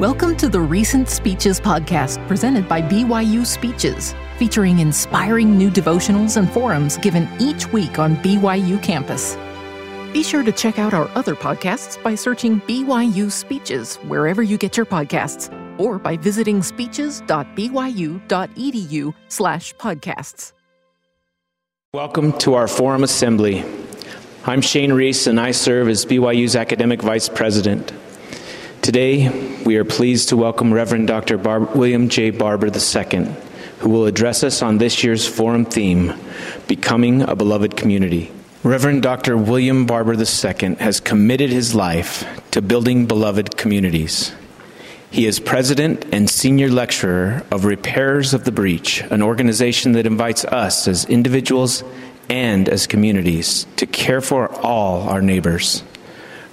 Welcome to the Recent Speeches podcast presented by BYU Speeches, featuring inspiring new devotionals and forums given each week on BYU campus. Be sure to check out our other podcasts by searching BYU Speeches wherever you get your podcasts or by visiting speeches.byu.edu slash podcasts. Welcome to our Forum Assembly. I'm Shane Reese, and I serve as BYU's Academic Vice President. Today, we are pleased to welcome Reverend Dr. Bar- William J. Barber II, who will address us on this year's forum theme, Becoming a Beloved Community. Reverend Dr. William Barber II has committed his life to building beloved communities. He is president and senior lecturer of Repairers of the Breach, an organization that invites us as individuals and as communities to care for all our neighbors.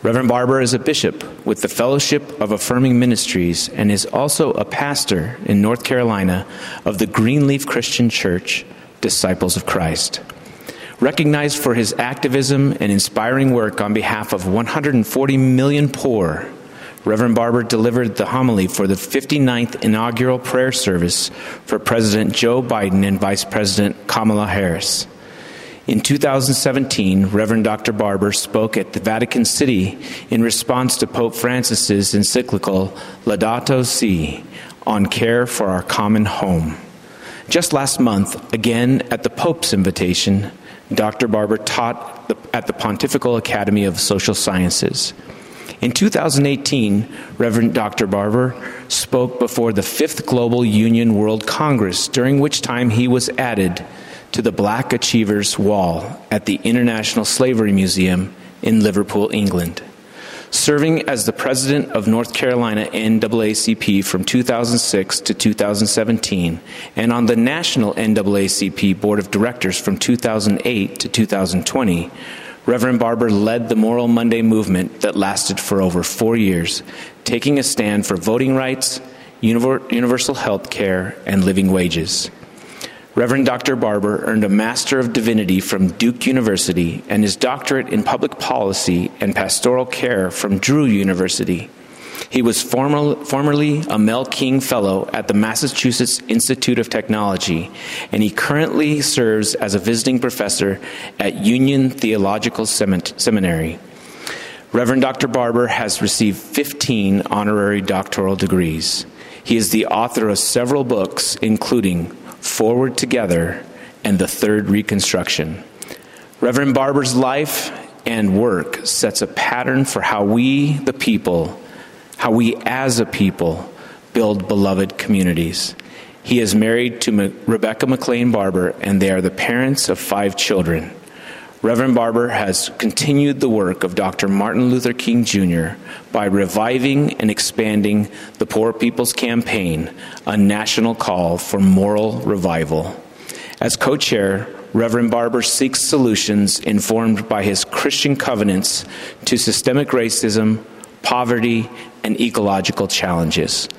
Reverend Barber is a bishop with the Fellowship of Affirming Ministries and is also a pastor in North Carolina of the Greenleaf Christian Church, Disciples of Christ. Recognized for his activism and inspiring work on behalf of 140 million poor, Reverend Barber delivered the homily for the 59th inaugural prayer service for President Joe Biden and Vice President Kamala Harris. In 2017, Reverend Dr. Barber spoke at the Vatican City in response to Pope Francis's encyclical Laudato Si on care for our common home. Just last month, again at the Pope's invitation, Dr. Barber taught at the Pontifical Academy of Social Sciences. In 2018, Reverend Dr. Barber spoke before the Fifth Global Union World Congress, during which time he was added to the Black Achievers Wall at the International Slavery Museum in Liverpool, England. Serving as the president of North Carolina NAACP from 2006 to 2017, and on the national NAACP Board of Directors from 2008 to 2020, Reverend Barber led the Moral Monday movement that lasted for over four years, taking a stand for voting rights, universal health care, and living wages. Reverend Dr. Barber earned a Master of Divinity from Duke University and his doctorate in public policy and pastoral care from Drew University. He was formerly a Mel King Fellow at the Massachusetts Institute of Technology, and he currently serves as a visiting professor at Union Theological Seminary. Reverend Dr. Barber has received 15 honorary doctoral degrees. He is the author of several books, including Forward Together, and the Third Reconstruction. Reverend Barber's life and work sets a pattern for how we, the people, how we as a people, build beloved communities. He is married to Rebecca McLean Barber, and they are the parents of five children. Reverend Barber has continued the work of Dr. Martin Luther King Jr. by reviving and expanding the Poor People's Campaign, a national call for moral revival. As co chair, Reverend Barber seeks solutions informed by his Christian covenants to systemic racism, poverty, and ecological challenges.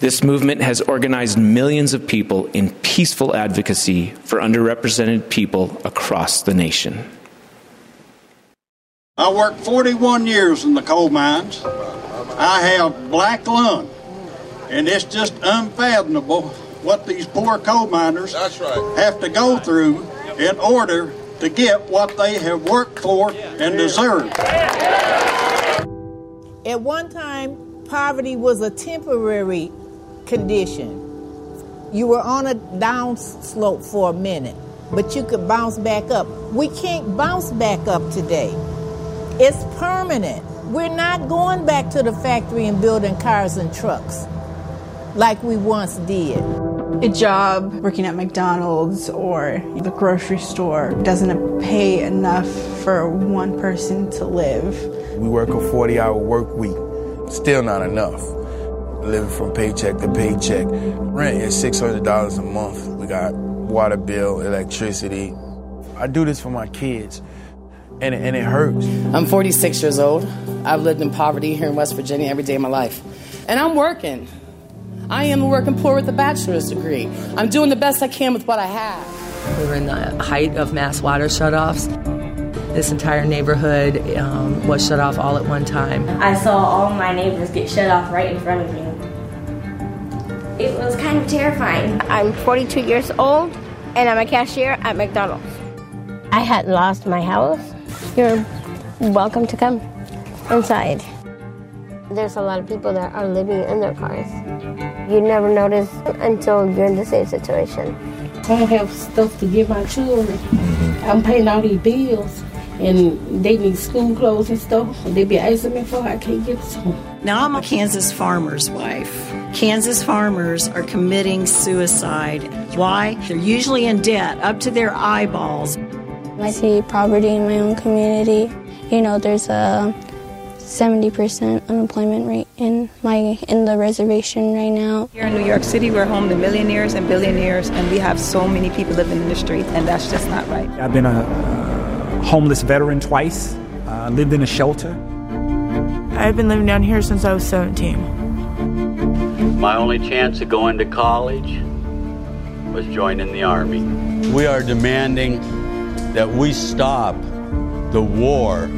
This movement has organized millions of people in peaceful advocacy for underrepresented people across the nation. I worked 41 years in the coal mines. I have black lung, and it's just unfathomable what these poor coal miners right. have to go through in order to get what they have worked for and deserve. At one time, poverty was a temporary condition. You were on a down slope for a minute, but you could bounce back up. We can't bounce back up today. It's permanent. We're not going back to the factory and building cars and trucks like we once did. A job working at McDonald's or the grocery store doesn't pay enough for one person to live. We work a 40 hour work week, still not enough living from paycheck to paycheck. Rent is $600 a month. We got water bill, electricity. I do this for my kids, and it, and it hurts. I'm 46 years old. I've lived in poverty here in West Virginia every day of my life. And I'm working. I am working poor with a bachelor's degree. I'm doing the best I can with what I have. We were in the height of mass water shutoffs. this entire neighborhood um, was shut off all at one time. I saw all my neighbors get shut off right in front of me. It was kind of terrifying. I'm 42 years old and I'm a cashier at McDonald's. I had lost my house. You're welcome to come inside. There's a lot of people that are living in their cars. You never notice until you're in the same situation. I don't have stuff to give my children. Mm-hmm. I'm paying all these bills, and they need school clothes and stuff. They be asking me for, I can't get it to them. Now I'm a Kansas farmer's wife. Kansas farmers are committing suicide. Why? They're usually in debt up to their eyeballs. I see poverty in my own community. You know, there's a 70% unemployment rate in my in the reservation right now. Here in New York City, we're home to millionaires and billionaires, and we have so many people living in the streets, and that's just not right. I've been a homeless veteran twice. Uh, lived in a shelter. I've been living down here since I was 17. My only chance of going to college was joining the Army. We are demanding that we stop the war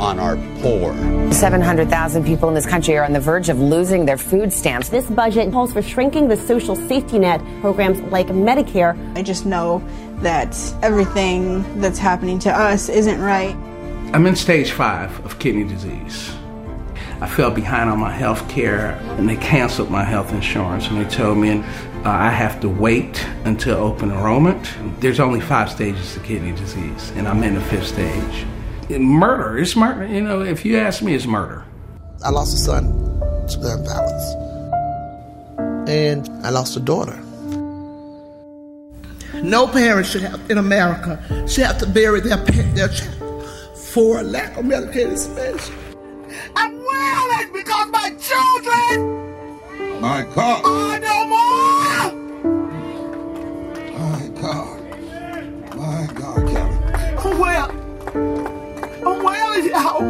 on our poor. 700,000 people in this country are on the verge of losing their food stamps. This budget calls for shrinking the social safety net programs like Medicare. I just know that everything that's happening to us isn't right. I'm in stage five of kidney disease. I fell behind on my health care and they canceled my health insurance and they told me uh, I have to wait until open enrollment. There's only five stages of kidney disease and I'm in the fifth stage murder. It's murder. You know, if you ask me, it's murder. I lost a son to gun violence, and I lost a daughter. No parent should have in America should have to bury their their child for lack of medical space. Children, my God, are no more. My God, my God, Kevin. Well. I'm wailing, y'all.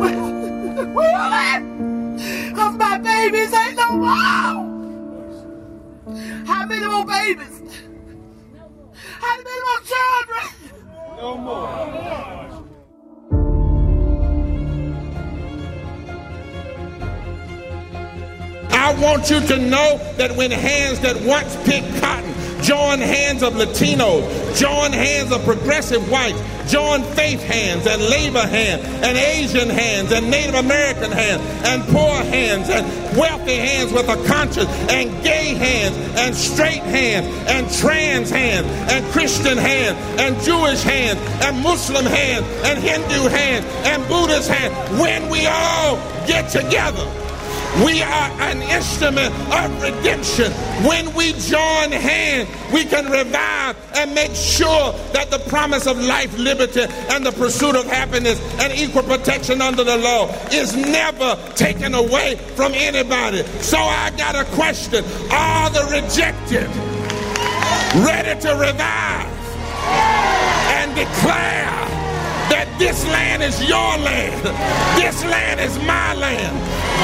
Wailing. Cause my babies ain't no more. How many more babies? How many more children? No more. I want you to know that when hands that once picked cotton join hands of Latinos, join hands of progressive whites, join faith hands and labor hands and Asian hands and Native American hands and poor hands and wealthy hands with a conscience and gay hands and straight hands and trans hands and Christian hands and Jewish hands and Muslim hands and Hindu hands and Buddhist hands. When we all get together, we are an instrument of redemption. When we join hands, we can revive and make sure that the promise of life, liberty, and the pursuit of happiness and equal protection under the law is never taken away from anybody. So I got a question Are the rejected ready to revive and declare? That this land is your land. This land is my land.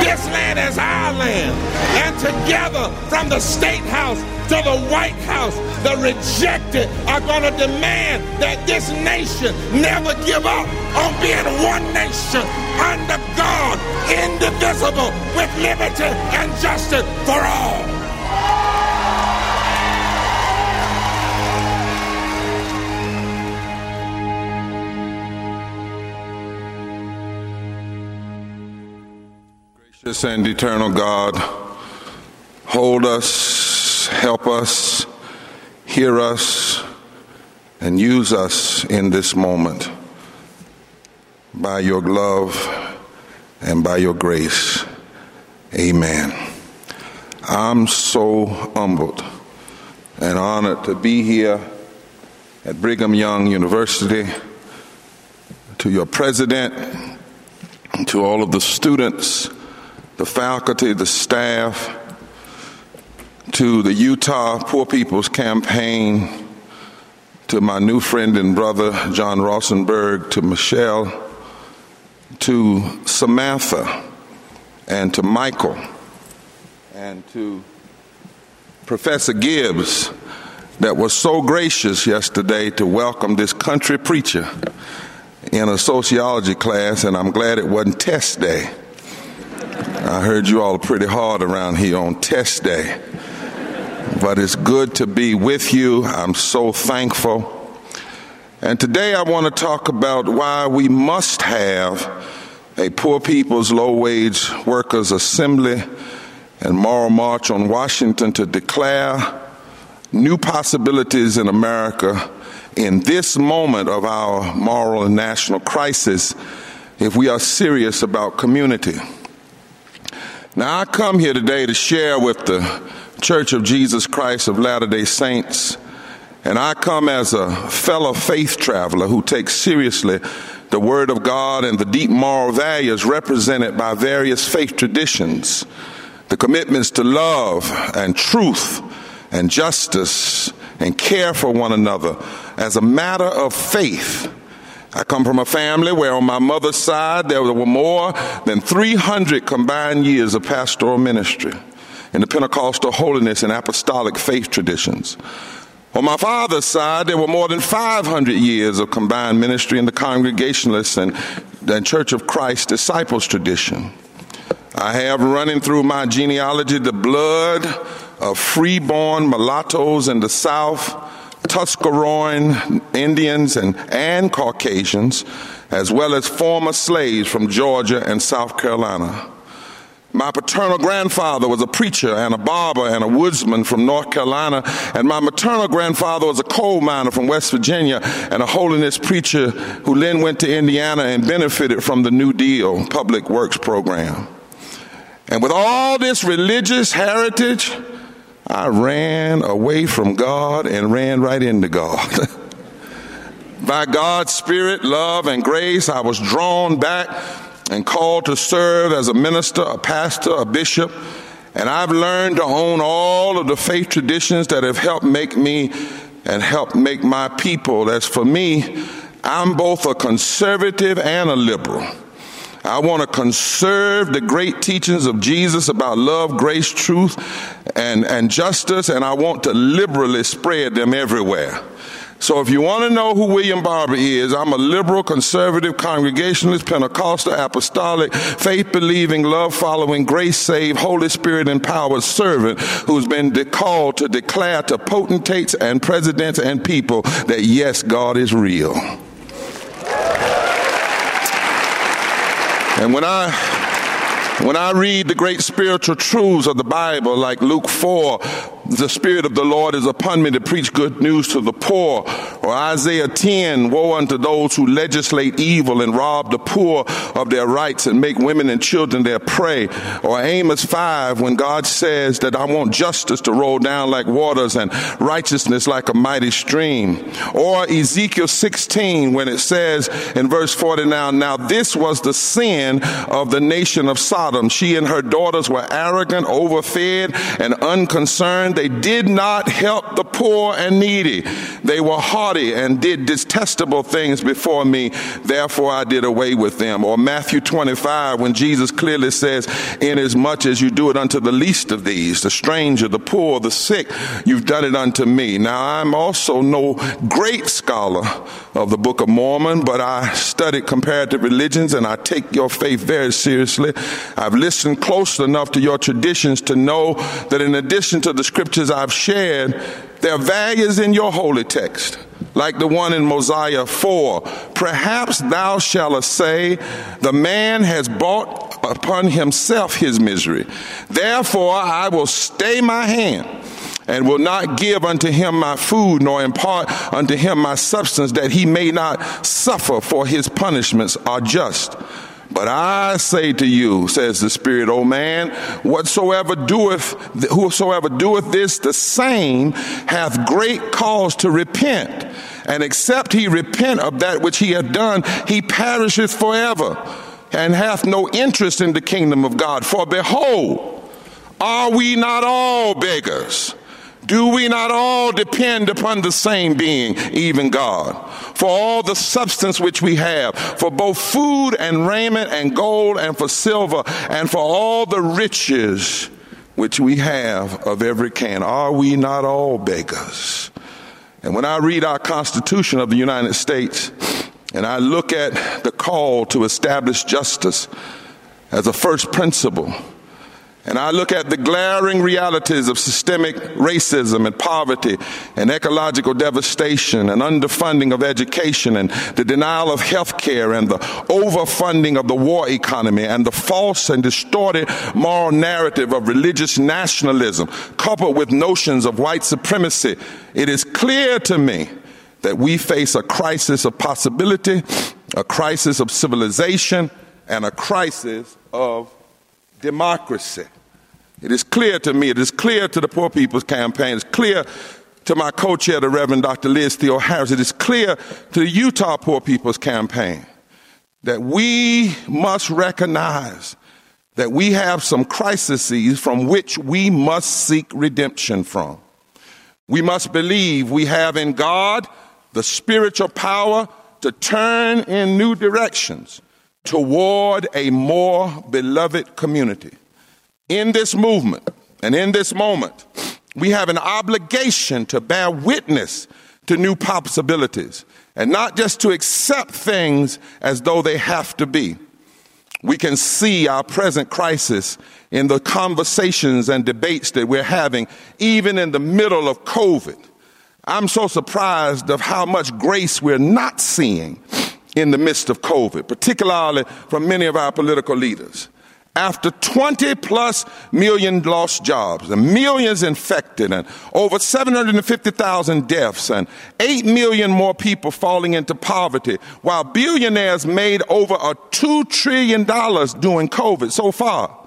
This land is our land. And together, from the state house to the White House, the rejected are going to demand that this nation never give up on being one nation under God, indivisible, with liberty and justice for all. Gracious and eternal God, hold us, help us, hear us, and use us in this moment by your love and by your grace. Amen. I'm so humbled and honored to be here at Brigham Young University, to your president, to all of the students the faculty, the staff, to the Utah Poor People's Campaign, to my new friend and brother, John Rosenberg, to Michelle, to Samantha, and to Michael, and to Professor Gibbs, that was so gracious yesterday to welcome this country preacher in a sociology class, and I'm glad it wasn't test day. I heard you all are pretty hard around here on test day. But it's good to be with you. I'm so thankful. And today I want to talk about why we must have a Poor People's Low Wage Workers Assembly and Moral March on Washington to declare new possibilities in America in this moment of our moral and national crisis if we are serious about community. Now, I come here today to share with the Church of Jesus Christ of Latter day Saints, and I come as a fellow faith traveler who takes seriously the Word of God and the deep moral values represented by various faith traditions, the commitments to love and truth and justice and care for one another as a matter of faith. I come from a family where, on my mother's side, there were more than 300 combined years of pastoral ministry in the Pentecostal holiness and apostolic faith traditions. On my father's side, there were more than 500 years of combined ministry in the Congregationalist and, and Church of Christ disciples tradition. I have running through my genealogy the blood of freeborn mulattoes in the South, Tuscaroran Indians and, and Caucasians, as well as former slaves from Georgia and South Carolina. My paternal grandfather was a preacher and a barber and a woodsman from North Carolina, and my maternal grandfather was a coal miner from West Virginia and a holiness preacher who then went to Indiana and benefited from the New Deal public works program. And with all this religious heritage, I ran away from God and ran right into God. By God's Spirit, love, and grace, I was drawn back and called to serve as a minister, a pastor, a bishop. And I've learned to own all of the faith traditions that have helped make me and helped make my people. As for me, I'm both a conservative and a liberal. I want to conserve the great teachings of Jesus about love, grace, truth, and, and justice, and I want to liberally spread them everywhere. So if you want to know who William Barber is, I'm a liberal, conservative, congregationalist, Pentecostal, apostolic, faith believing, love following, grace saved, Holy Spirit empowered servant who's been called to declare to potentates and presidents and people that yes, God is real. And when I when I read the great spiritual truths of the Bible, like Luke 4, the Spirit of the Lord is upon me to preach good news to the poor. Or Isaiah 10, woe unto those who legislate evil and rob the poor of their rights and make women and children their prey. Or Amos 5, when God says that I want justice to roll down like waters and righteousness like a mighty stream. Or Ezekiel 16, when it says in verse 40 now, now this was the sin of the nation of Sodom. She and her daughters were arrogant, overfed, and unconcerned they did not help the poor and needy. They were haughty and did detestable things before me. Therefore, I did away with them. Or Matthew 25, when Jesus clearly says, Inasmuch as you do it unto the least of these, the stranger, the poor, the sick, you've done it unto me. Now, I'm also no great scholar of the Book of Mormon, but I studied comparative religions and I take your faith very seriously. I've listened close enough to your traditions to know that in addition to the scripture scriptures I've shared, there are values in your holy text, like the one in Mosiah 4. Perhaps thou shalt say, The man has brought upon himself his misery. Therefore I will stay my hand and will not give unto him my food, nor impart unto him my substance, that he may not suffer, for his punishments are just. But I say to you, says the Spirit, O man, whatsoever doeth, whosoever doeth this, the same hath great cause to repent. And except he repent of that which he hath done, he perisheth forever, and hath no interest in the kingdom of God. For behold, are we not all beggars? Do we not all depend upon the same being, even God, for all the substance which we have, for both food and raiment and gold and for silver and for all the riches which we have of every kind? Are we not all beggars? And when I read our Constitution of the United States, and I look at the call to establish justice as a first principle, and I look at the glaring realities of systemic racism and poverty and ecological devastation and underfunding of education and the denial of health care and the overfunding of the war economy and the false and distorted moral narrative of religious nationalism coupled with notions of white supremacy, it is clear to me that we face a crisis of possibility, a crisis of civilization, and a crisis of democracy. It is clear to me, it is clear to the Poor People's Campaign, it's clear to my co chair, the Reverend Dr. Liz Theoharis, it is clear to the Utah Poor People's Campaign that we must recognize that we have some crises from which we must seek redemption from. We must believe we have in God the spiritual power to turn in new directions toward a more beloved community. In this movement and in this moment, we have an obligation to bear witness to new possibilities and not just to accept things as though they have to be. We can see our present crisis in the conversations and debates that we're having, even in the middle of COVID. I'm so surprised of how much grace we're not seeing in the midst of COVID, particularly from many of our political leaders. After 20 plus million lost jobs and millions infected and over 750,000 deaths and 8 million more people falling into poverty, while billionaires made over a $2 trillion during COVID so far.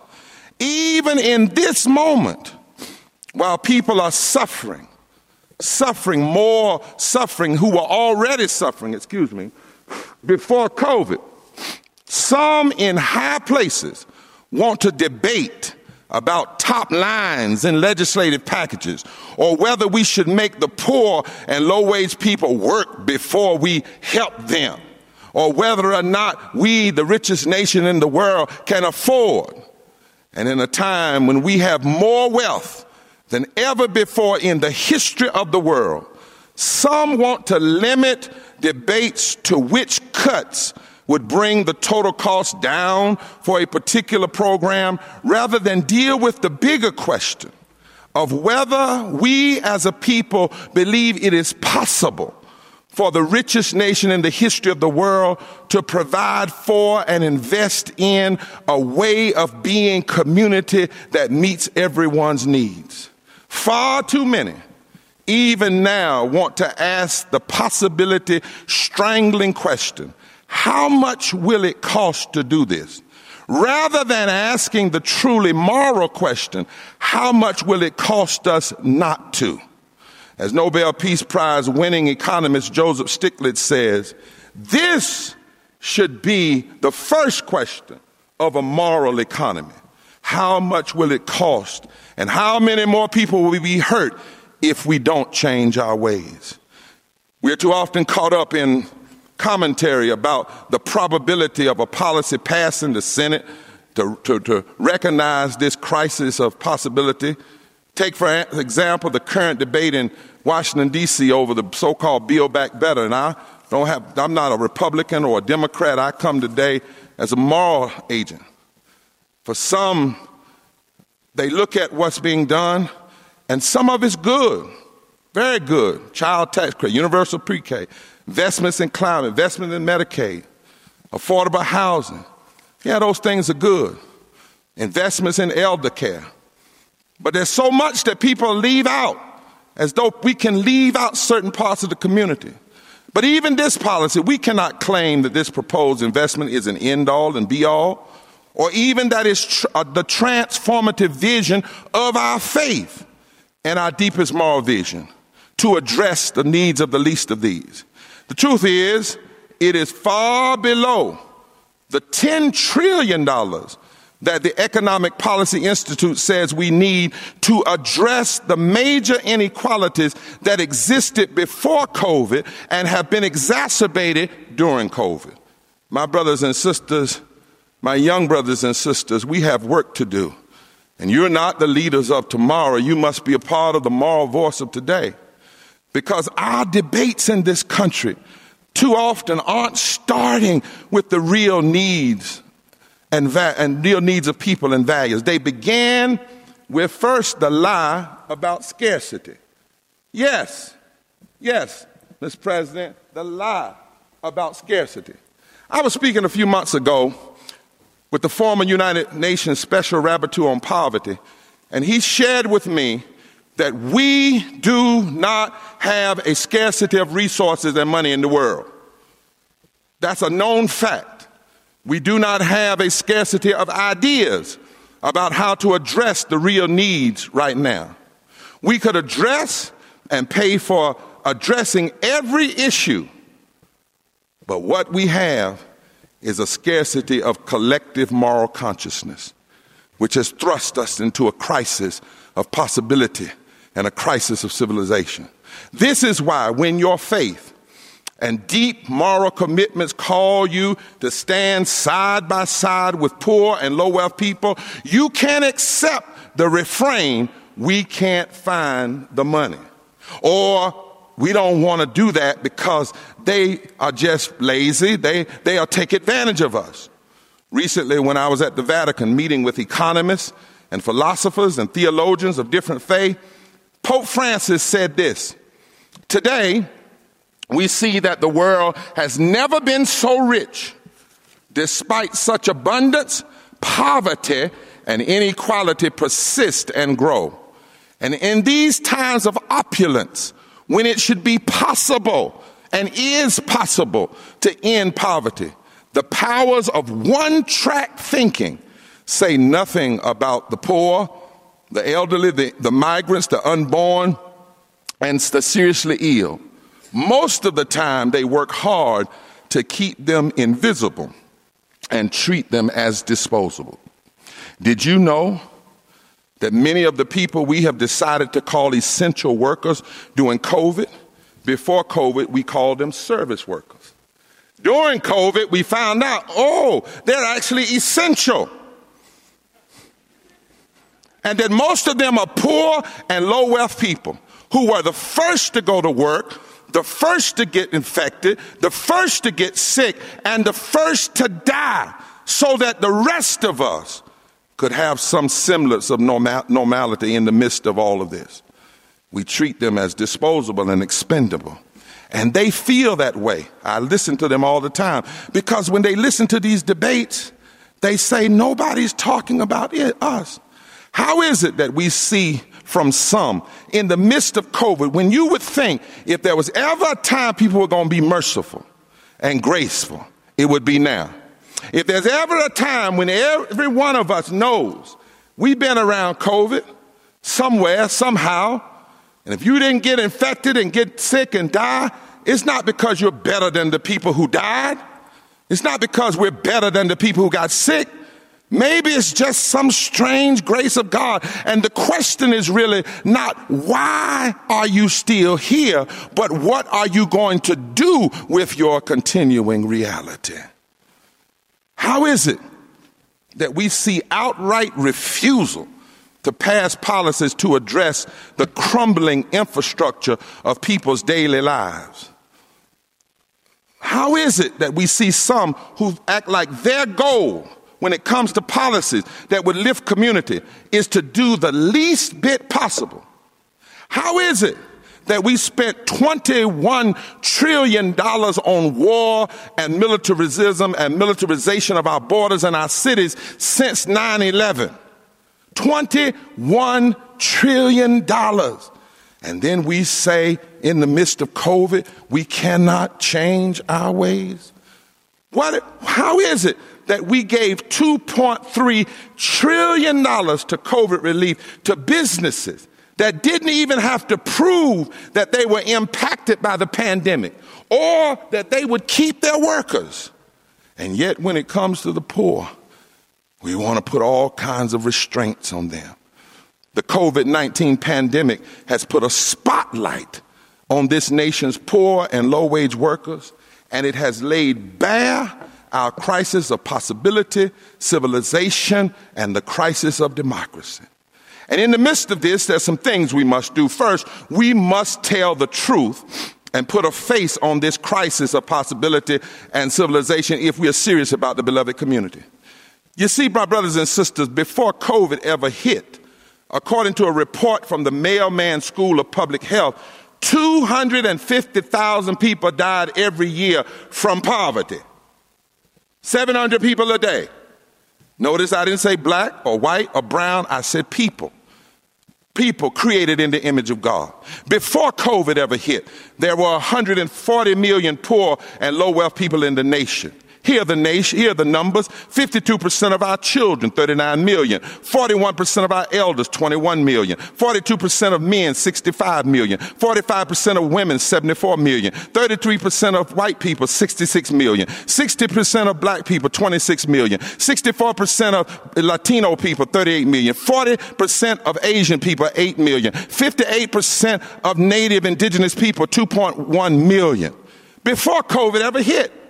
Even in this moment, while people are suffering, suffering more suffering who were already suffering, excuse me, before COVID. Some in high places want to debate about top lines in legislative packages or whether we should make the poor and low wage people work before we help them or whether or not we, the richest nation in the world, can afford. And in a time when we have more wealth than ever before in the history of the world, some want to limit debates to which cuts would bring the total cost down for a particular program rather than deal with the bigger question of whether we as a people believe it is possible for the richest nation in the history of the world to provide for and invest in a way of being community that meets everyone's needs. Far too many even now want to ask the possibility strangling question how much will it cost to do this? Rather than asking the truly moral question, how much will it cost us not to? As Nobel Peace Prize winning economist Joseph Stiglitz says, this should be the first question of a moral economy. How much will it cost? And how many more people will be hurt if we don't change our ways. We're too often caught up in commentary about the probability of a policy passing the Senate to, to, to recognize this crisis of possibility. Take, for example, the current debate in Washington, D.C. over the so called Build Back Better. And I don't have, I'm not a Republican or a Democrat. I come today as a moral agent. For some, they look at what's being done and some of it's good, very good. Child tax credit, universal pre K, investments in climate, investment in Medicaid, affordable housing. Yeah, those things are good. Investments in elder care. But there's so much that people leave out, as though we can leave out certain parts of the community. But even this policy, we cannot claim that this proposed investment is an end all and be all, or even that is tr- uh, the transformative vision of our faith and our deepest moral vision to address the needs of the least of these. The truth is, it is far below the $10 trillion that the Economic Policy Institute says we need to address the major inequalities that existed before COVID and have been exacerbated during COVID. My brothers and sisters, my young brothers and sisters, we have work to do. And you're not the leaders of tomorrow. You must be a part of the moral voice of today. Because our debates in this country too often aren't starting with the real needs and, va- and real needs of people and values. They began with first the lie about scarcity. Yes, yes, Mr. President, the lie about scarcity. I was speaking a few months ago with the former United Nations Special Rapporteur on Poverty, and he shared with me that we do not have a scarcity of resources and money in the world. That's a known fact. We do not have a scarcity of ideas about how to address the real needs right now. We could address and pay for addressing every issue, but what we have is a scarcity of collective moral consciousness, which has thrust us into a crisis of possibility and a crisis of civilization. This is why, when your faith and deep moral commitments call you to stand side by side with poor and low wealth people, you can't accept the refrain, we can't find the money. Or we don't want to do that because they are just lazy. They, they'll take advantage of us. Recently, when I was at the Vatican meeting with economists and philosophers and theologians of different faith, Pope Francis said this Today, we see that the world has never been so rich. Despite such abundance, poverty and inequality persist and grow. And in these times of opulence, when it should be possible and is possible to end poverty, the powers of one track thinking say nothing about the poor, the elderly, the, the migrants, the unborn, and the seriously ill. Most of the time, they work hard to keep them invisible and treat them as disposable. Did you know that many of the people we have decided to call essential workers during COVID, before COVID, we called them service workers? During COVID, we found out, oh, they're actually essential. And that most of them are poor and low wealth people who were the first to go to work, the first to get infected, the first to get sick, and the first to die so that the rest of us could have some semblance of normal, normality in the midst of all of this. We treat them as disposable and expendable. And they feel that way. I listen to them all the time because when they listen to these debates, they say nobody's talking about it, us. How is it that we see from some in the midst of COVID when you would think if there was ever a time people were going to be merciful and graceful, it would be now? If there's ever a time when every one of us knows we've been around COVID somewhere, somehow, and if you didn't get infected and get sick and die, it's not because you're better than the people who died. It's not because we're better than the people who got sick. Maybe it's just some strange grace of God. And the question is really not why are you still here, but what are you going to do with your continuing reality? How is it that we see outright refusal to pass policies to address the crumbling infrastructure of people's daily lives? How is it that we see some who act like their goal when it comes to policies that would lift community is to do the least bit possible? How is it that we spent $21 trillion on war and militarism and militarization of our borders and our cities since 9 11. $21 trillion. And then we say, in the midst of COVID, we cannot change our ways. What, how is it that we gave $2.3 trillion to COVID relief to businesses that didn't even have to prove that they were impacted by the pandemic or that they would keep their workers. And yet, when it comes to the poor, we want to put all kinds of restraints on them. The COVID 19 pandemic has put a spotlight on this nation's poor and low wage workers, and it has laid bare our crisis of possibility, civilization, and the crisis of democracy. And in the midst of this, there's some things we must do. First, we must tell the truth and put a face on this crisis of possibility and civilization if we are serious about the beloved community. You see, my brothers and sisters, before COVID ever hit, according to a report from the Mailman School of Public Health, 250,000 people died every year from poverty. 700 people a day. Notice I didn't say black or white or brown, I said people. People created in the image of God. Before COVID ever hit, there were 140 million poor and low wealth people in the nation. Here are the nation, here are the numbers. 52% of our children, 39 million. 41% of our elders, 21 million. 42% of men, 65 million. 45% of women, 74 million. 33% of white people, 66 million. 60% of black people, 26 million. 64% of Latino people, 38 million. 40% of Asian people, 8 million. 58% of native indigenous people, 2.1 million. Before COVID ever hit.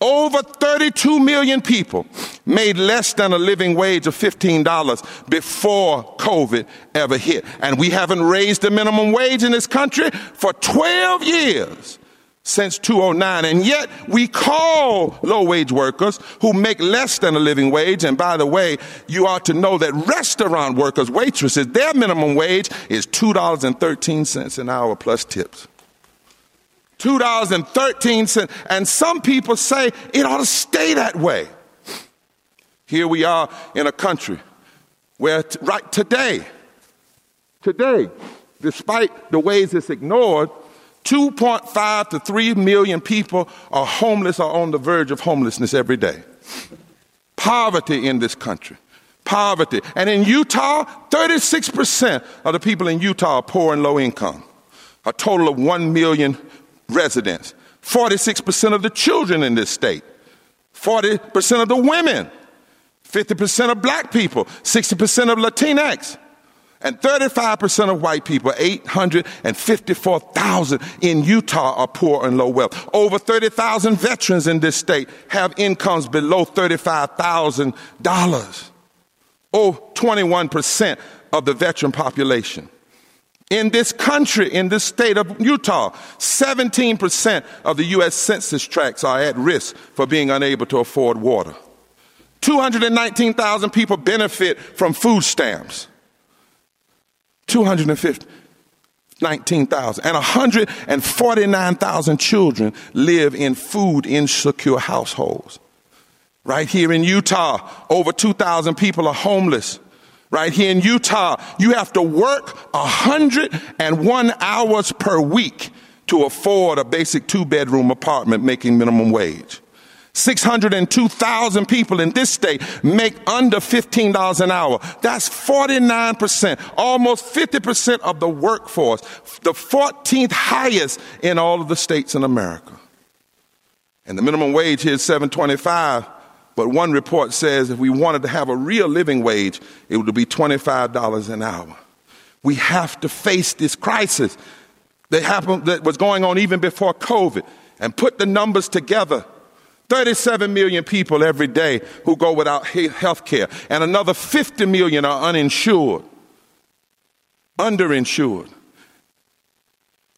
Over 32 million people made less than a living wage of $15 before COVID ever hit. And we haven't raised the minimum wage in this country for 12 years since 2009. And yet we call low wage workers who make less than a living wage. And by the way, you ought to know that restaurant workers, waitresses, their minimum wage is $2.13 an hour plus tips. $2.13. And some people say it ought to stay that way. Here we are in a country where, t- right today, today, despite the ways it's ignored, 2.5 to 3 million people are homeless or on the verge of homelessness every day. Poverty in this country. Poverty. And in Utah, 36% of the people in Utah are poor and low income. A total of 1 million residents, 46% of the children in this state, 40% of the women, 50% of black people, 60% of Latinx, and 35% of white people, 854,000 in Utah are poor and low wealth. Over 30,000 veterans in this state have incomes below $35,000. Oh, 21% of the veteran population in this country, in this state of Utah, 17% of the U.S. census tracts are at risk for being unable to afford water. 219,000 people benefit from food stamps. 219,000. And 149,000 children live in food insecure households. Right here in Utah, over 2,000 people are homeless right here in Utah, you have to work 101 hours per week to afford a basic two bedroom apartment making minimum wage. 602,000 people in this state make under $15 an hour. That's 49%, almost 50% of the workforce, the 14th highest in all of the states in America. And the minimum wage here is 725 but one report says if we wanted to have a real living wage, it would be $25 an hour. We have to face this crisis that happened, that was going on even before COVID and put the numbers together. 37 million people every day who go without health care, and another 50 million are uninsured, underinsured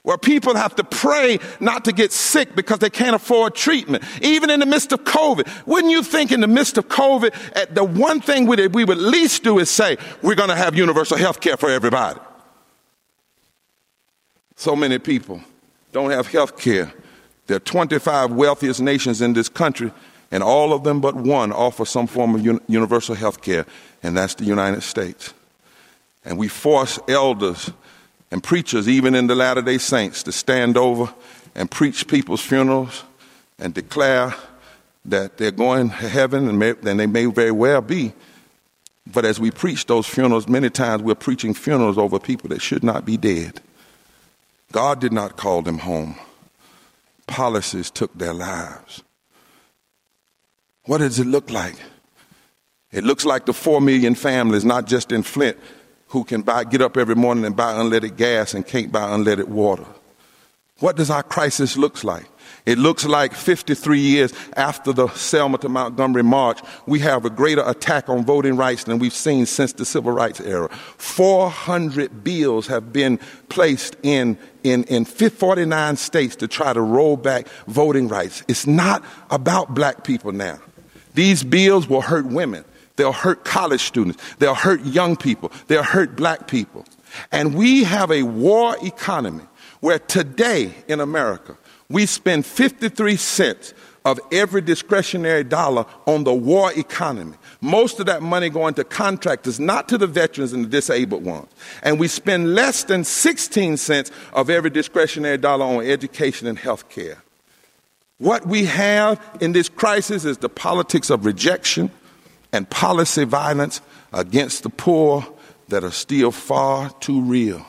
where people have to pray not to get sick because they can't afford treatment, even in the midst of COVID. Wouldn't you think in the midst of COVID, the one thing we, we would least do is say, we're going to have universal health care for everybody? So many people don't have health care. There are 25 wealthiest nations in this country, and all of them but one offer some form of un- universal health care, and that's the United States. And we force elders and preachers, even in the Latter day Saints, to stand over and preach people's funerals and declare that they're going to heaven, and, may, and they may very well be. But as we preach those funerals, many times we're preaching funerals over people that should not be dead. God did not call them home, policies took their lives. What does it look like? It looks like the four million families, not just in Flint, who can buy, get up every morning and buy unleaded gas and can't buy unleaded water. What does our crisis look like? It looks like 53 years after the Selma to Montgomery March, we have a greater attack on voting rights than we've seen since the Civil Rights era. 400 bills have been placed in, in, in 49 states to try to roll back voting rights. It's not about black people now. These bills will hurt women. They'll hurt college students. They'll hurt young people. They'll hurt black people. And we have a war economy where today in America, we spend 53 cents of every discretionary dollar on the war economy. Most of that money going to contractors, not to the veterans and the disabled ones. And we spend less than 16 cents of every discretionary dollar on education and health care. What we have in this crisis is the politics of rejection and policy violence against the poor that are still far too real.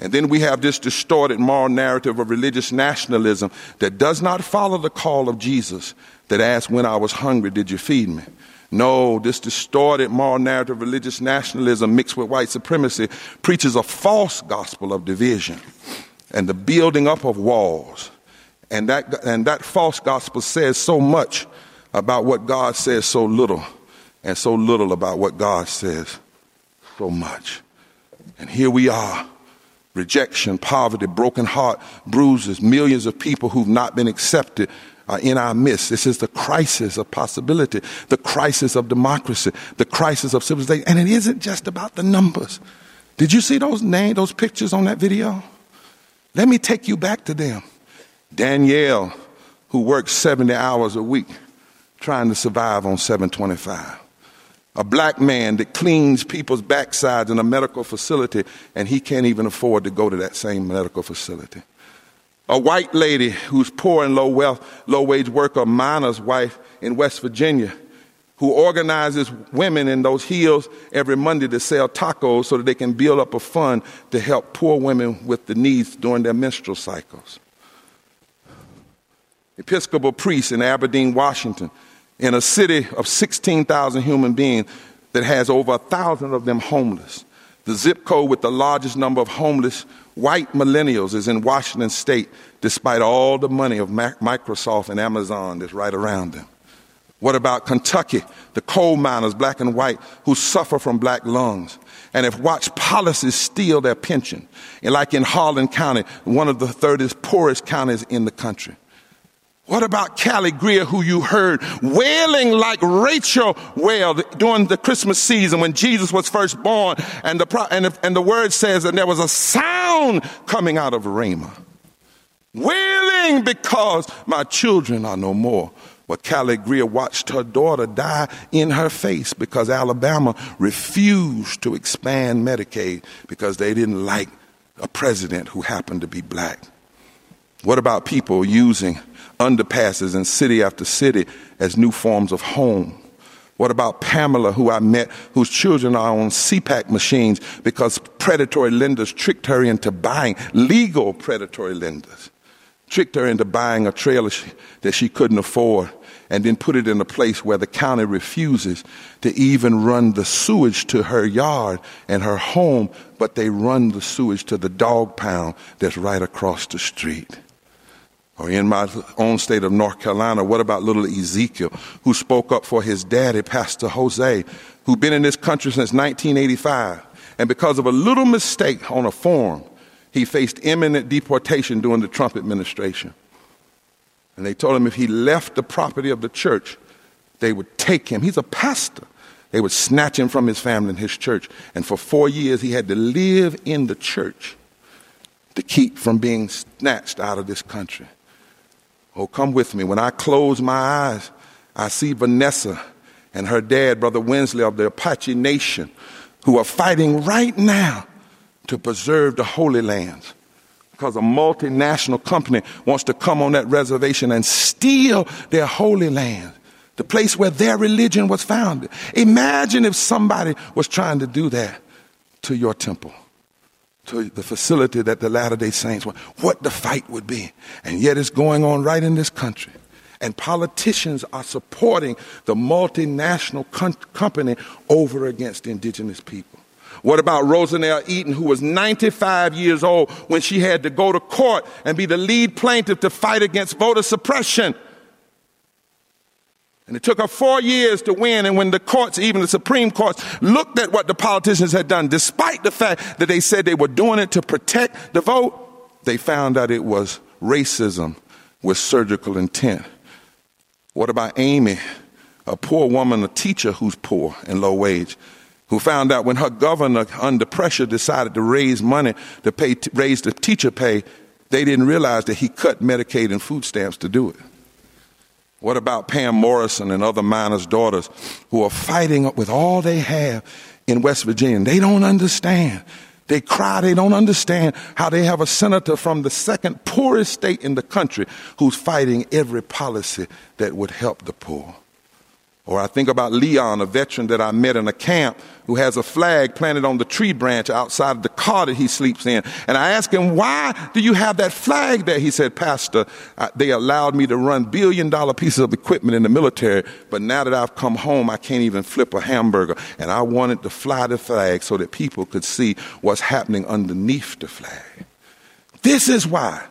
And then we have this distorted moral narrative of religious nationalism that does not follow the call of Jesus that asks, When I was hungry, did you feed me? No, this distorted moral narrative of religious nationalism mixed with white supremacy preaches a false gospel of division and the building up of walls. And that, and that false gospel says so much about what God says so little, and so little about what God says so much. And here we are rejection, poverty, broken heart, bruises, millions of people who've not been accepted are in our midst. This is the crisis of possibility, the crisis of democracy, the crisis of civilization. And it isn't just about the numbers. Did you see those names, those pictures on that video? Let me take you back to them. Danielle, who works 70 hours a week trying to survive on 725 a black man that cleans people's backsides in a medical facility and he can't even afford to go to that same medical facility. A white lady who's poor and low wealth, low wage worker, miner's wife in West Virginia, who organizes women in those hills every Monday to sell tacos so that they can build up a fund to help poor women with the needs during their menstrual cycles. Episcopal priest in Aberdeen, Washington, in a city of 16,000 human beings that has over a thousand of them homeless. The zip code with the largest number of homeless white millennials is in Washington state, despite all the money of Microsoft and Amazon that's right around them. What about Kentucky, the coal miners, black and white, who suffer from black lungs and have watched policies steal their pension? And like in Harlan County, one of the third poorest counties in the country. What about Callie Greer, who you heard wailing like Rachel wailed during the Christmas season when Jesus was first born? And the, and the, and the word says that there was a sound coming out of Ramah. Wailing because my children are no more. But Callie Greer watched her daughter die in her face because Alabama refused to expand Medicaid because they didn't like a president who happened to be black. What about people using underpasses in city after city as new forms of home? What about Pamela, who I met, whose children are on CPAP machines because predatory lenders tricked her into buying, legal predatory lenders, tricked her into buying a trailer that she couldn't afford and then put it in a place where the county refuses to even run the sewage to her yard and her home, but they run the sewage to the dog pound that's right across the street. Or in my own state of North Carolina, what about little Ezekiel, who spoke up for his daddy, Pastor Jose, who'd been in this country since 1985. And because of a little mistake on a form, he faced imminent deportation during the Trump administration. And they told him if he left the property of the church, they would take him. He's a pastor. They would snatch him from his family and his church. And for four years, he had to live in the church to keep from being snatched out of this country. Oh, come with me. When I close my eyes, I see Vanessa and her dad, Brother Wendsler of the Apache Nation, who are fighting right now to preserve the Holy Lands. Because a multinational company wants to come on that reservation and steal their Holy Land, the place where their religion was founded. Imagine if somebody was trying to do that to your temple to the facility that the Latter day Saints want, what the fight would be. And yet it's going on right in this country. And politicians are supporting the multinational company over against indigenous people. What about Rosanell Eaton, who was 95 years old when she had to go to court and be the lead plaintiff to fight against voter suppression? And it took her four years to win. And when the courts, even the Supreme Court, looked at what the politicians had done, despite the fact that they said they were doing it to protect the vote, they found out it was racism with surgical intent. What about Amy, a poor woman, a teacher who's poor and low wage, who found out when her governor, under pressure, decided to raise money to pay, raise the teacher pay, they didn't realize that he cut Medicaid and food stamps to do it. What about Pam Morrison and other miners' daughters who are fighting with all they have in West Virginia? They don't understand. They cry, they don't understand how they have a senator from the second poorest state in the country who's fighting every policy that would help the poor. Or I think about Leon, a veteran that I met in a camp who has a flag planted on the tree branch outside of the car that he sleeps in. And I asked him, why do you have that flag there? He said, Pastor, they allowed me to run billion dollar pieces of equipment in the military, but now that I've come home, I can't even flip a hamburger. And I wanted to fly the flag so that people could see what's happening underneath the flag. This is why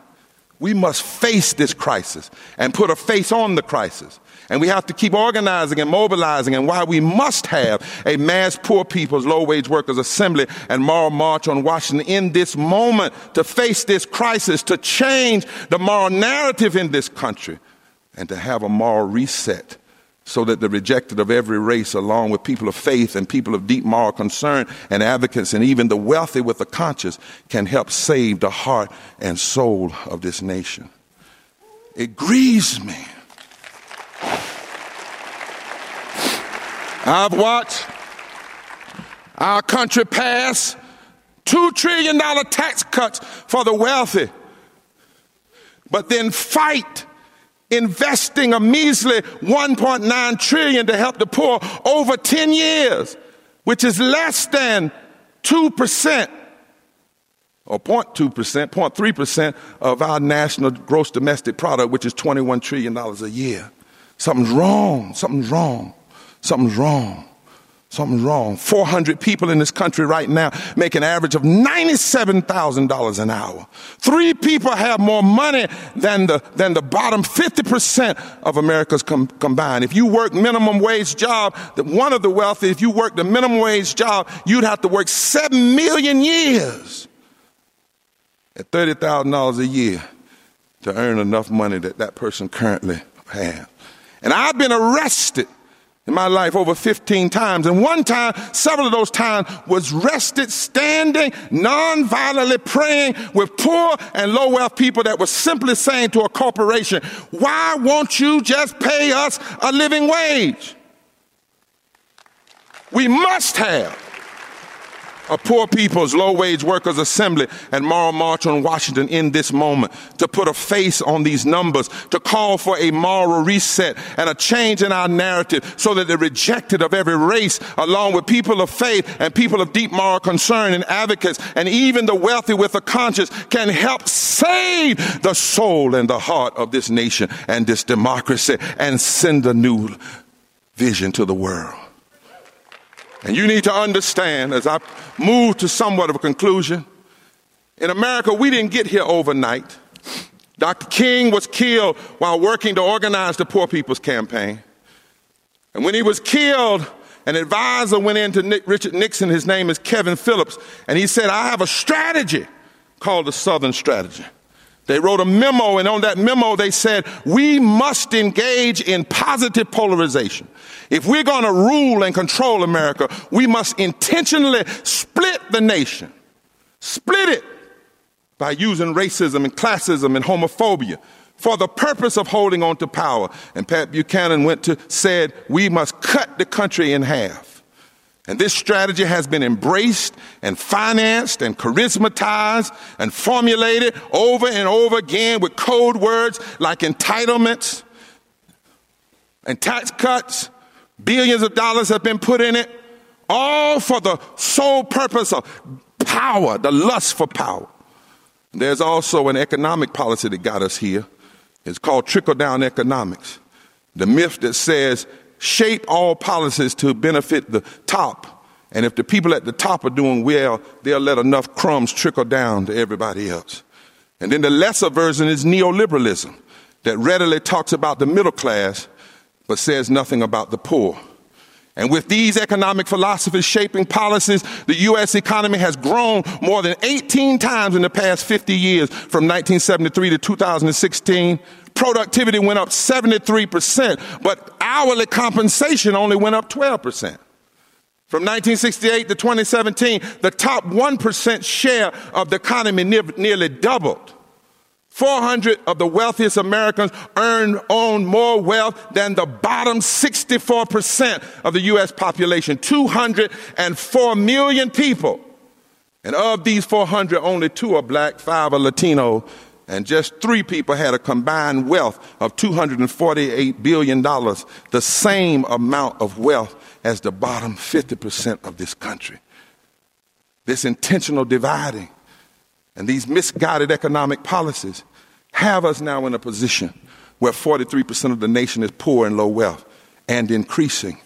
we must face this crisis and put a face on the crisis. And we have to keep organizing and mobilizing and why we must have a mass poor people's low wage workers assembly and moral march on Washington in this moment to face this crisis, to change the moral narrative in this country and to have a moral reset so that the rejected of every race, along with people of faith and people of deep moral concern and advocates, and even the wealthy with the conscience, can help save the heart and soul of this nation. It grieves me I've watched our country pass $2 trillion tax cuts for the wealthy, but then fight investing a measly 1.9 trillion to help the poor over 10 years, which is less than 2% or 0.2%, 0.3% of our national gross domestic product, which is $21 trillion a year. Something's wrong. Something's wrong. Something's wrong. Something's wrong. 400 people in this country right now make an average of $97,000 an hour. Three people have more money than the, than the bottom 50% of America's com- combined. If you work minimum wage job, one of the wealthy, if you work the minimum wage job, you'd have to work 7 million years at $30,000 a year to earn enough money that that person currently has. And I've been arrested in my life over 15 times. And one time, several of those times was rested standing, non-violently praying with poor and low wealth people that were simply saying to a corporation, why won't you just pay us a living wage? We must have a poor people's low wage workers assembly and moral march on Washington in this moment to put a face on these numbers, to call for a moral reset and a change in our narrative so that the rejected of every race, along with people of faith and people of deep moral concern and advocates and even the wealthy with a conscience can help save the soul and the heart of this nation and this democracy and send a new vision to the world. And you need to understand, as I move to somewhat of a conclusion, in America, we didn't get here overnight. Dr. King was killed while working to organize the Poor People's Campaign. And when he was killed, an advisor went in to Nick, Richard Nixon. His name is Kevin Phillips. And he said, I have a strategy called the Southern Strategy. They wrote a memo, and on that memo, they said, We must engage in positive polarization. If we're going to rule and control America, we must intentionally split the nation. Split it by using racism and classism and homophobia for the purpose of holding on to power. And Pat Buchanan went to said, we must cut the country in half. And this strategy has been embraced and financed and charismatized and formulated over and over again with code words like entitlements and tax cuts Billions of dollars have been put in it, all for the sole purpose of power, the lust for power. There's also an economic policy that got us here. It's called trickle down economics. The myth that says shape all policies to benefit the top And if the people at the top are doing well, they'll let enough crumbs trickle down to everybody else. And then the lesser version is neoliberalism that readily talks about the middle class but says nothing about the poor. And with these economic philosophies shaping policies, the U.S. economy has grown more than 18 times in the past 50 years from 1973 to 2016. Productivity went up 73%, but hourly compensation only went up 12%. From 1968 to 2017, the top 1% share of the economy nearly doubled. 400 of the wealthiest Americans earn, own more wealth than the bottom 64% of the U.S. population. 204 million people. And of these 400, only two are black, five are Latino, and just three people had a combined wealth of $248 billion, the same amount of wealth as the bottom 50% of this country. This intentional dividing and these misguided economic policies have us now in a position where 43% of the nation is poor and low wealth and increasing.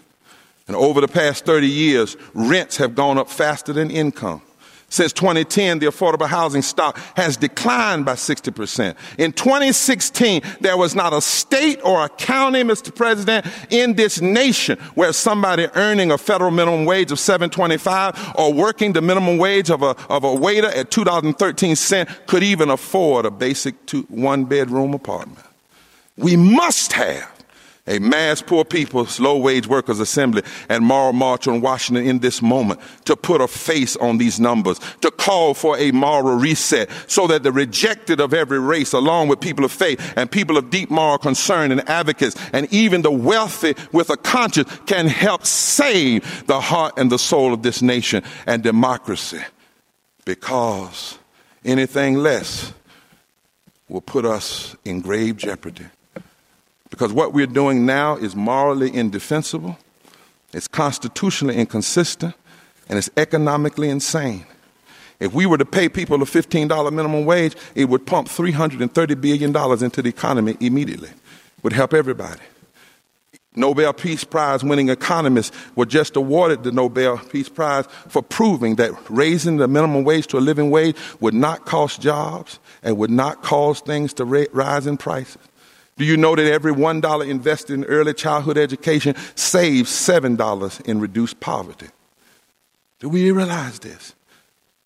And over the past 30 years, rents have gone up faster than income. Since 2010, the affordable housing stock has declined by 60%. In 2016, there was not a state or a county, Mr. President, in this nation where somebody earning a federal minimum wage of 725 or working the minimum wage of a, of a waiter at $2.13 could even afford a basic two, one bedroom apartment. We must have a mass poor people's low wage workers assembly and moral march on Washington in this moment to put a face on these numbers, to call for a moral reset so that the rejected of every race, along with people of faith and people of deep moral concern and advocates, and even the wealthy with a conscience can help save the heart and the soul of this nation and democracy. Because anything less will put us in grave jeopardy. Because what we're doing now is morally indefensible, it's constitutionally inconsistent, and it's economically insane. If we were to pay people a $15 minimum wage, it would pump $330 billion into the economy immediately. It would help everybody. Nobel Peace Prize winning economists were just awarded the Nobel Peace Prize for proving that raising the minimum wage to a living wage would not cost jobs and would not cause things to rise in prices. Do you know that every $1 invested in early childhood education saves $7 in reduced poverty? Do we realize this?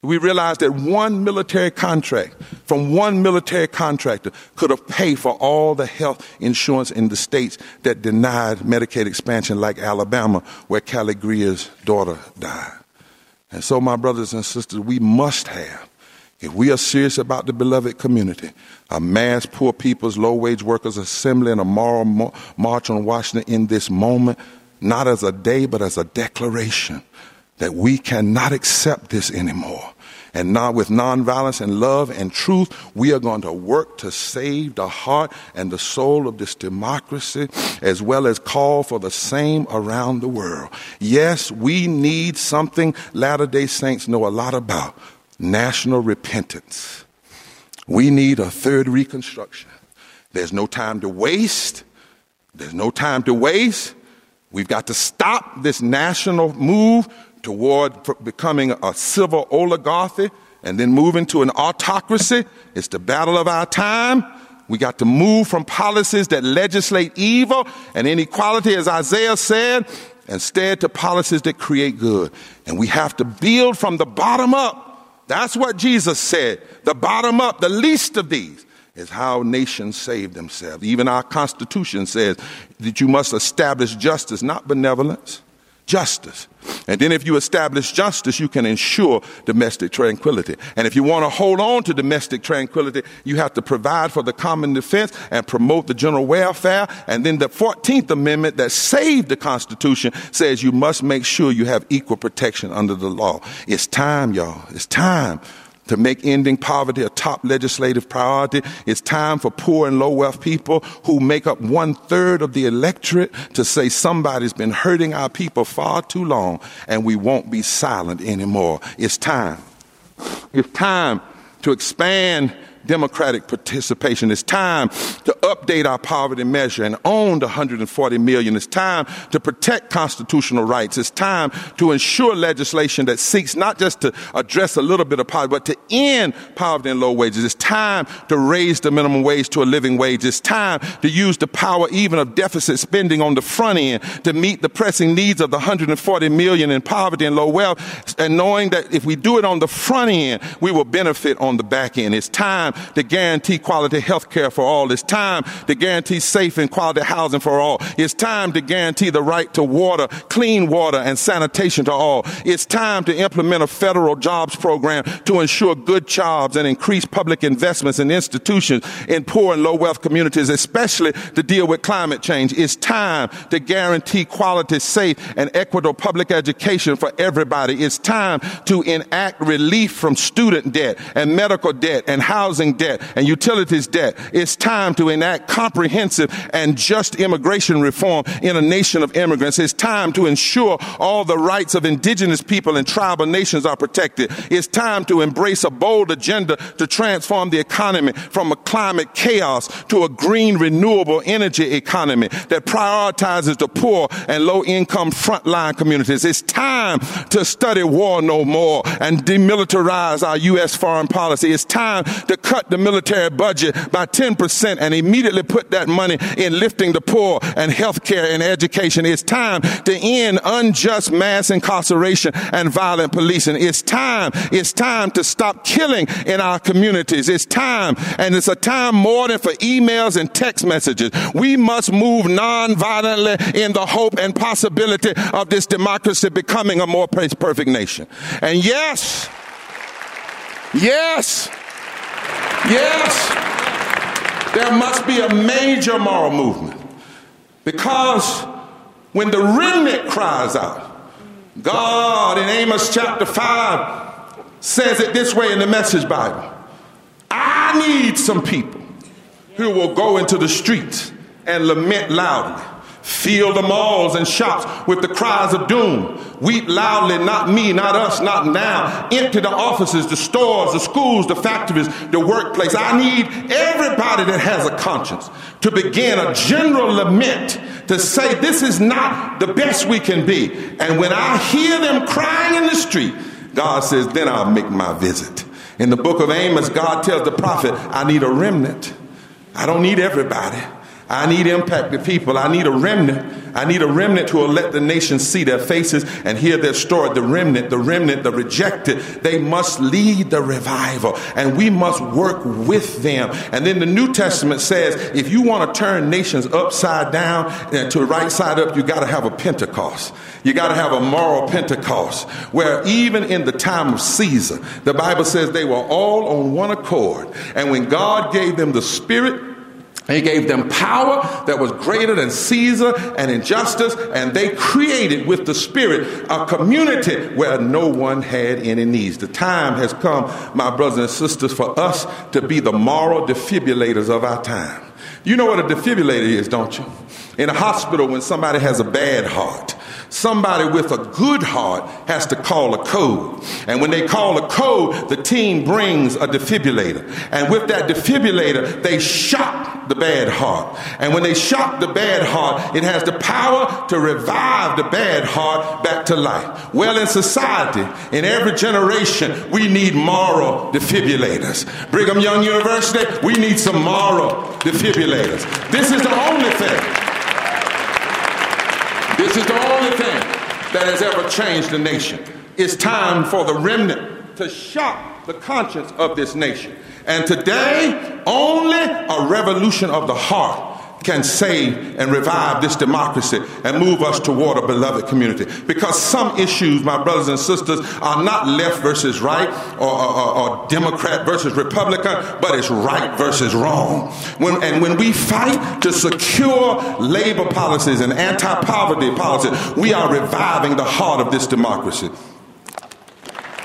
Do we realize that one military contract from one military contractor could have paid for all the health insurance in the states that denied Medicaid expansion, like Alabama, where Callie Greer's daughter died. And so, my brothers and sisters, we must have if we are serious about the beloved community, a mass poor people's low wage workers assembly and a moral march on Washington in this moment, not as a day, but as a declaration that we cannot accept this anymore. And now, with nonviolence and love and truth, we are going to work to save the heart and the soul of this democracy, as well as call for the same around the world. Yes, we need something Latter day Saints know a lot about national repentance. We need a third reconstruction. There's no time to waste. There's no time to waste. We've got to stop this national move toward becoming a civil oligarchy and then moving to an autocracy. It's the battle of our time. We got to move from policies that legislate evil and inequality, as Isaiah said, instead to policies that create good. And we have to build from the bottom up that's what Jesus said. The bottom up, the least of these is how nations save themselves. Even our Constitution says that you must establish justice, not benevolence, justice. And then if you establish justice, you can ensure domestic tranquility. And if you want to hold on to domestic tranquility, you have to provide for the common defense and promote the general welfare. And then the 14th Amendment that saved the Constitution says you must make sure you have equal protection under the law. It's time, y'all. It's time to make ending poverty a top legislative priority. It's time for poor and low wealth people who make up one third of the electorate to say somebody's been hurting our people far too long and we won't be silent anymore. It's time. It's time to expand democratic participation. It's time to update our poverty measure and own the 140 million. It's time to protect constitutional rights. It's time to ensure legislation that seeks not just to address a little bit of poverty, but to end poverty and low wages. It's time to raise the minimum wage to a living wage. It's time to use the power even of deficit spending on the front end to meet the pressing needs of the 140 million in poverty and low wealth. And knowing that if we do it on the front end, we will benefit on the back end. It's time to guarantee quality health care for all. It's time to guarantee safe and quality housing for all. It's time to guarantee the right to water, clean water, and sanitation to all. It's time to implement a federal jobs program to ensure good jobs and increase public investments in institutions in poor and low wealth communities, especially to deal with climate change. It's time to guarantee quality, safe, and equitable public education for everybody. It's time to enact relief from student debt and medical debt and housing debt and utilities debt. It's time to enact comprehensive and just immigration reform in a nation of immigrants. It's time to ensure all the rights of indigenous people and tribal nations are protected. It's time to embrace a bold agenda to transform the economy from a climate chaos to a green renewable energy economy that prioritizes the poor and low income frontline communities. It's time to study war no more and demilitarize our U.S. foreign policy. It's time to cut the military budget by 10% and immediately put that money in lifting the poor and health care and education. It's time to end unjust mass incarceration and violent policing. It's time. It's time to stop killing in our communities. It's time, and it's a time more than for emails and text messages. We must move non-violently in the hope and possibility of this democracy becoming a more perfect nation. And yes, yes, yes, there must be a major moral movement. Because when the remnant cries out, God in Amos chapter 5 says it this way in the Message Bible. I need some people who will go into the streets and lament loudly. Fill the malls and shops with the cries of doom. Weep loudly, not me, not us, not now. Empty the offices, the stores, the schools, the factories, the workplace. I need everybody that has a conscience to begin a general lament to say this is not the best we can be. And when I hear them crying in the street, God says, then I'll make my visit. In the book of Amos, God tells the prophet, I need a remnant. I don't need everybody. I need impacted people. I need a remnant. I need a remnant who will let the nation see their faces and hear their story. The remnant, the remnant, the rejected, they must lead the revival and we must work with them. And then the New Testament says if you want to turn nations upside down and to the right side up, you got to have a Pentecost. You got to have a moral Pentecost where even in the time of Caesar, the Bible says they were all on one accord. And when God gave them the Spirit, he gave them power that was greater than Caesar and injustice, and they created with the Spirit a community where no one had any needs. The time has come, my brothers and sisters, for us to be the moral defibrillators of our time. You know what a defibrillator is, don't you? In a hospital, when somebody has a bad heart, somebody with a good heart has to call a code. And when they call a code, the team brings a defibrillator. And with that defibrillator, they shock the bad heart. And when they shock the bad heart, it has the power to revive the bad heart back to life. Well, in society, in every generation, we need moral defibrillators. Brigham Young University, we need some moral defibrillators. This is the only thing this is the that has ever changed the nation. It's time for the remnant to shock the conscience of this nation. And today, only a revolution of the heart can save and revive this democracy and move us toward a beloved community. Because some issues, my brothers and sisters, are not left versus right or, or, or Democrat versus Republican, but it's right versus wrong. When, and when we fight to secure labor policies and anti poverty policies, we are reviving the heart of this democracy.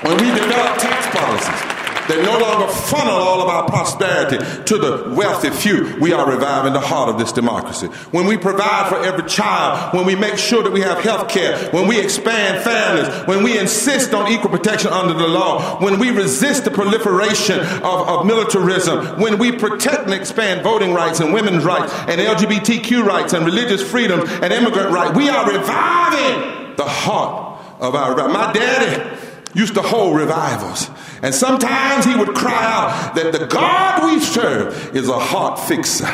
When we develop tax policies, that no longer funnel all of our prosperity to the wealthy few. We are reviving the heart of this democracy. When we provide for every child, when we make sure that we have health care, when we expand families, when we insist on equal protection under the law, when we resist the proliferation of, of militarism, when we protect and expand voting rights and women's rights and LGBTQ rights and religious freedoms and immigrant rights, we are reviving the heart of our. My daddy used to hold revivals. And sometimes he would cry out that the God we serve is a heart fixer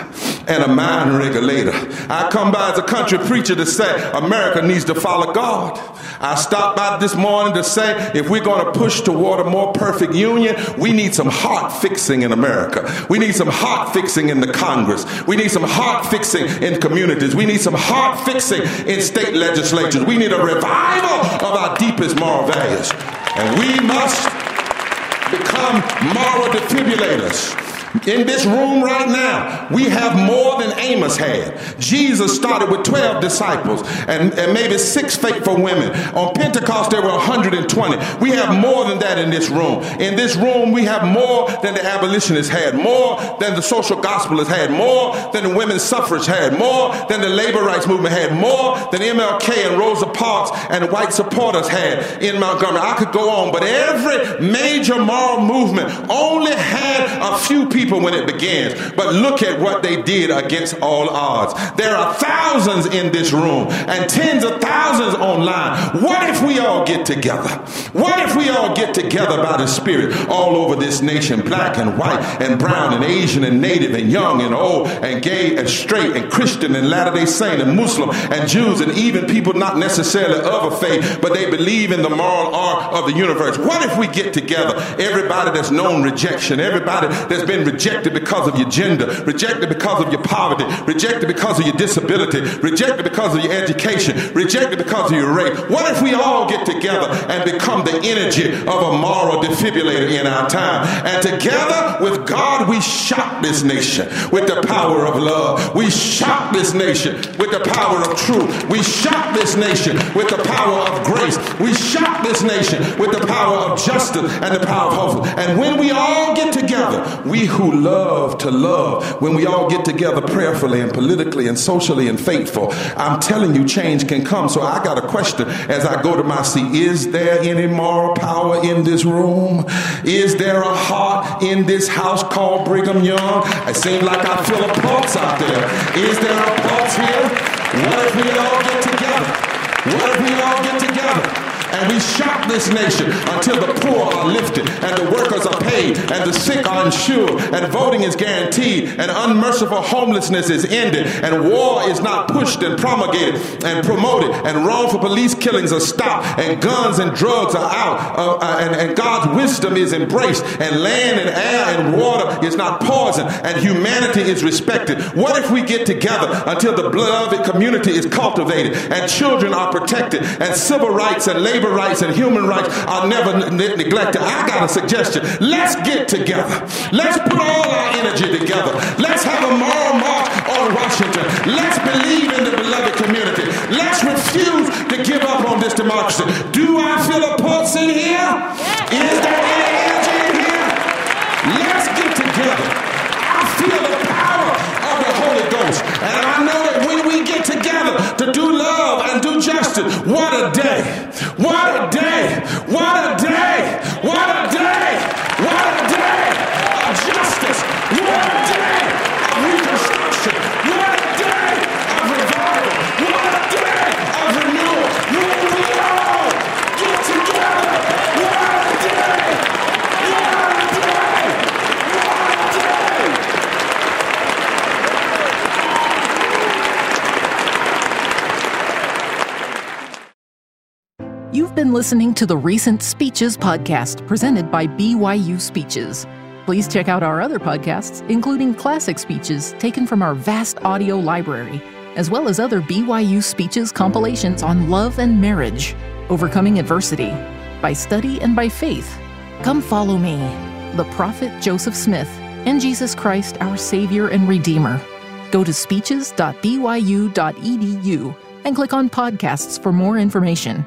and a mind regulator. I come by as a country preacher to say America needs to follow God. I stopped by this morning to say if we're going to push toward a more perfect union, we need some heart fixing in America. We need some heart fixing in the Congress. We need some heart fixing in communities. We need some heart fixing in state legislatures. We need a revival of our deepest moral values. And we must become moral defibrillators. In this room right now, we have more than Amos had. Jesus started with 12 disciples and, and maybe six faithful women. On Pentecost, there were 120. We have more than that in this room. In this room, we have more than the abolitionists had, more than the social gospel has had, more than the women's suffrage had, more than the labor rights movement had, more than MLK and Rosa Parks and white supporters had in Montgomery. I could go on, but every major moral movement only had a few people people when it begins, but look at what they did against all odds. There are thousands in this room and tens of thousands online. What if we all get together? What if we all get together by the Spirit all over this nation, black and white and brown and Asian and native and young and old and gay and straight and Christian and Latter day Saint and Muslim and Jews and even people not necessarily of a faith, but they believe in the moral arc of the universe. What if we get together, everybody that's known rejection, everybody that's been rejected because of your gender, rejected because of your poverty, rejected because of your disability, rejected because of your education, rejected because of your race. What if we all get together and become the energy of a moral defibrillator in our time? And together with God, we shock this nation with the power of love. We shock this nation with the power of truth. We shock this nation with the power of grace. We shock this nation with the power of justice and the power of hope. And when we all get together, we who who love to love when we all get together prayerfully and politically and socially and faithful. I'm telling you, change can come. So I got a question as I go to my seat. Is there any moral power in this room? Is there a heart in this house called Brigham Young? It seems like I feel a pulse out there. Is there a pulse here? What if we all get together? What if we all get together? And we shock this nation until the poor are lifted and the workers are paid and the sick are insured and voting is guaranteed and unmerciful homelessness is ended and war is not pushed and promulgated and promoted and wrongful police killings are stopped and guns and drugs are out uh, uh, and, and God's wisdom is embraced and land and air and water is not poisoned and humanity is respected. What if we get together until the beloved community is cultivated and children are protected and civil rights and labor labor rights and human rights are never ne- neglected. I got a suggestion. Let's get together. Let's put all our energy together. Let's have a moral march on Washington. Let's believe in the beloved community. Let's refuse to give up on this democracy. Do I feel a pulse in here? Is there justice, what a day. What a day! What a day! What a day! What a day of justice! What a day of reconstruction! What a day of revival! What a day of renewal! When we all get together! What a day! What a day! What a day! You've been listening to the Recent Speeches podcast presented by BYU Speeches. Please check out our other podcasts, including classic speeches taken from our vast audio library, as well as other BYU Speeches compilations on love and marriage, overcoming adversity, by study and by faith. Come follow me, the prophet Joseph Smith, and Jesus Christ, our Savior and Redeemer. Go to speeches.byu.edu and click on podcasts for more information.